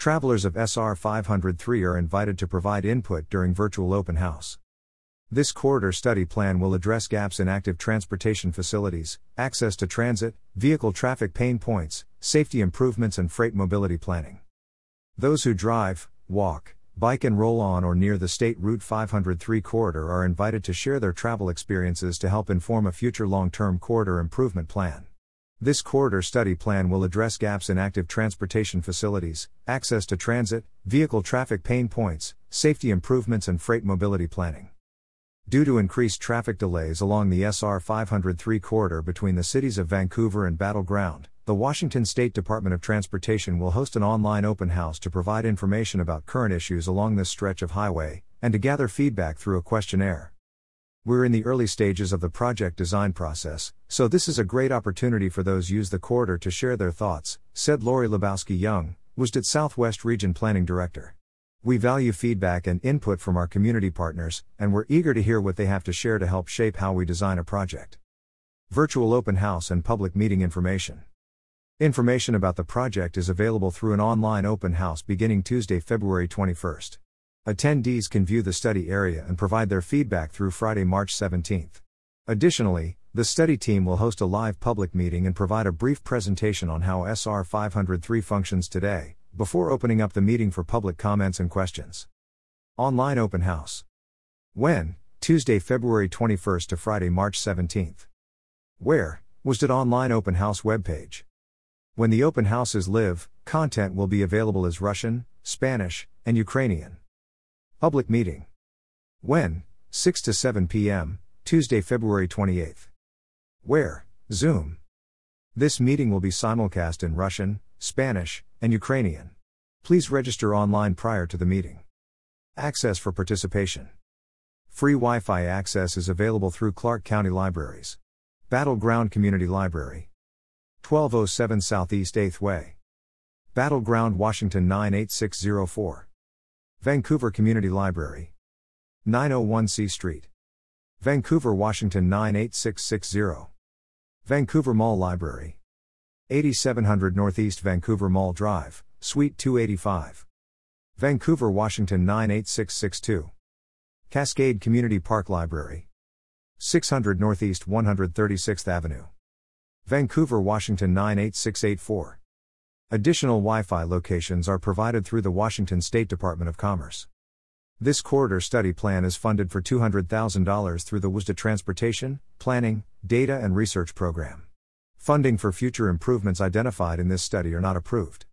Travelers of SR 503 are invited to provide input during virtual open house. This corridor study plan will address gaps in active transportation facilities, access to transit, vehicle traffic pain points, safety improvements, and freight mobility planning. Those who drive, walk, bike, and roll on or near the State Route 503 corridor are invited to share their travel experiences to help inform a future long term corridor improvement plan. This corridor study plan will address gaps in active transportation facilities, access to transit, vehicle traffic pain points, safety improvements, and freight mobility planning. Due to increased traffic delays along the SR 503 corridor between the cities of Vancouver and Battleground, the Washington State Department of Transportation will host an online open house to provide information about current issues along this stretch of highway, and to gather feedback through a questionnaire. We're in the early stages of the project design process, so this is a great opportunity for those use the corridor to share their thoughts, said Lori Lebowski Young, WSDOT Southwest Region Planning Director. We value feedback and input from our community partners, and we're eager to hear what they have to share to help shape how we design a project. Virtual open house and public meeting information. Information about the project is available through an online open house beginning Tuesday, February 21st. Attendees can view the study area and provide their feedback through Friday, March 17. Additionally, the study team will host a live public meeting and provide a brief presentation on how SR 503 functions today, before opening up the meeting for public comments and questions. Online Open House. When? Tuesday, February 21st to Friday, March 17th. Where? WSDOT Online Open House webpage. When the open houses live, content will be available as Russian, Spanish, and Ukrainian. Public meeting. When? 6 to 7 p.m., Tuesday, February 28th. Where? Zoom. This meeting will be simulcast in Russian, Spanish, and Ukrainian. Please register online prior to the meeting. Access for participation. Free Wi Fi access is available through Clark County Libraries. Battleground Community Library. 1207 Southeast 8th Way. Battleground, Washington 98604. Vancouver Community Library. 901 C Street. Vancouver, Washington 98660. Vancouver Mall Library. 8700 Northeast Vancouver Mall Drive, Suite 285. Vancouver, Washington 98662. Cascade Community Park Library. 600 Northeast 136th Avenue. Vancouver, Washington 98684. Additional Wi Fi locations are provided through the Washington State Department of Commerce. This corridor study plan is funded for $200,000 through the WSDOT Transportation, Planning, Data and Research Program. Funding for future improvements identified in this study are not approved.